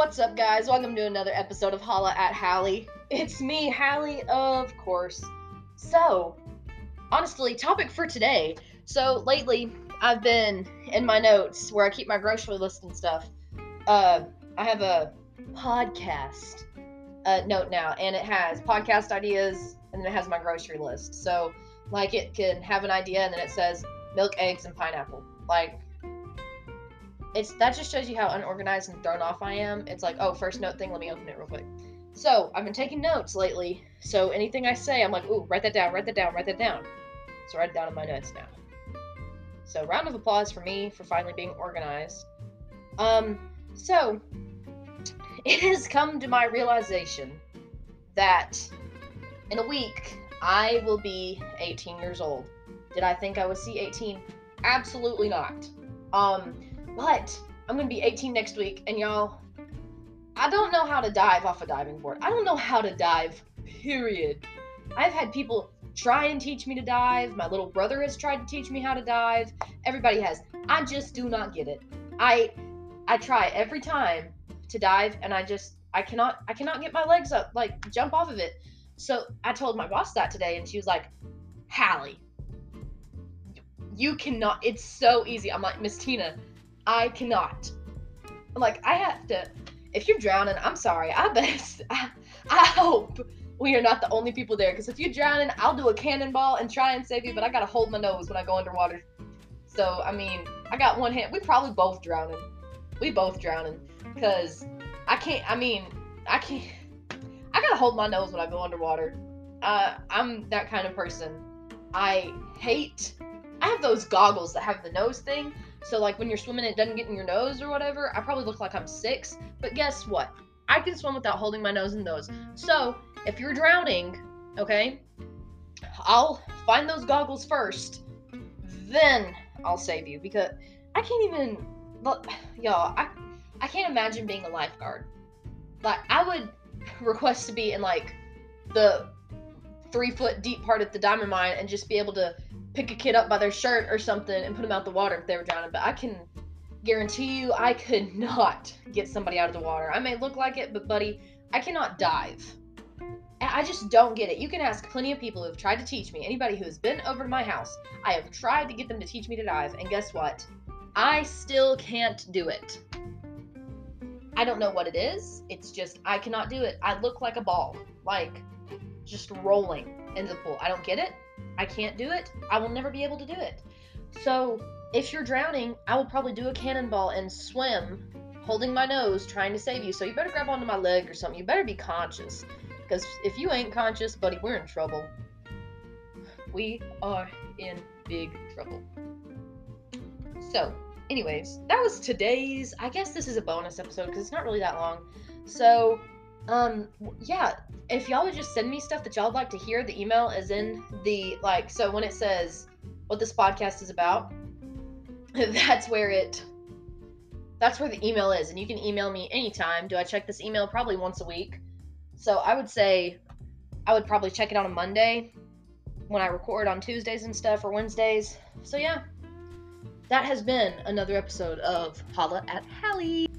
What's up, guys? Welcome to another episode of Holla at Hallie. It's me, Hallie, of course. So, honestly, topic for today. So, lately, I've been in my notes where I keep my grocery list and stuff. Uh, I have a podcast uh, note now, and it has podcast ideas, and then it has my grocery list. So, like, it can have an idea, and then it says milk, eggs, and pineapple. Like, it's that just shows you how unorganized and thrown off I am. It's like, oh, first note thing, let me open it real quick. So I've been taking notes lately. So anything I say, I'm like, ooh, write that down, write that down, write that down. So write it down in my notes now. So round of applause for me for finally being organized. Um, so it has come to my realization that in a week I will be 18 years old. Did I think I would see 18? Absolutely not. Um, but I'm gonna be 18 next week, and y'all, I don't know how to dive off a diving board. I don't know how to dive, period. I've had people try and teach me to dive. My little brother has tried to teach me how to dive. Everybody has. I just do not get it. I I try every time to dive and I just I cannot I cannot get my legs up, like jump off of it. So I told my boss that today and she was like, Hallie, you cannot it's so easy. I'm like, Miss Tina, I cannot. I'm like, I have to. If you're drowning, I'm sorry. I bet. I, I hope we are not the only people there. Because if you're drowning, I'll do a cannonball and try and save you. But I gotta hold my nose when I go underwater. So I mean, I got one hand. We probably both drowning. We both drowning. Cause I can't. I mean, I can't. I gotta hold my nose when I go underwater. Uh, I'm that kind of person. I hate. I have those goggles that have the nose thing, so like when you're swimming, it doesn't get in your nose or whatever. I probably look like I'm six, but guess what? I can swim without holding my nose in those. So if you're drowning, okay, I'll find those goggles first, then I'll save you because I can't even. Y'all, I I can't imagine being a lifeguard. Like I would request to be in like the three foot deep part of the diamond mine and just be able to pick a kid up by their shirt or something and put them out the water if they were drowning. But I can guarantee you, I could not get somebody out of the water. I may look like it, but buddy, I cannot dive. I just don't get it. You can ask plenty of people who've tried to teach me. Anybody who has been over to my house, I have tried to get them to teach me to dive, and guess what? I still can't do it. I don't know what it is. It's just I cannot do it. I look like a ball, like just rolling in the pool. I don't get it. I can't do it, I will never be able to do it. So, if you're drowning, I will probably do a cannonball and swim holding my nose trying to save you. So, you better grab onto my leg or something. You better be conscious. Because if you ain't conscious, buddy, we're in trouble. We are in big trouble. So, anyways, that was today's. I guess this is a bonus episode because it's not really that long. So, um, yeah, if y'all would just send me stuff that y'all would like to hear, the email is in the like. So when it says what this podcast is about, that's where it. That's where the email is, and you can email me anytime. Do I check this email probably once a week? So I would say, I would probably check it on a Monday when I record on Tuesdays and stuff or Wednesdays. So yeah, that has been another episode of Holla at Hallie.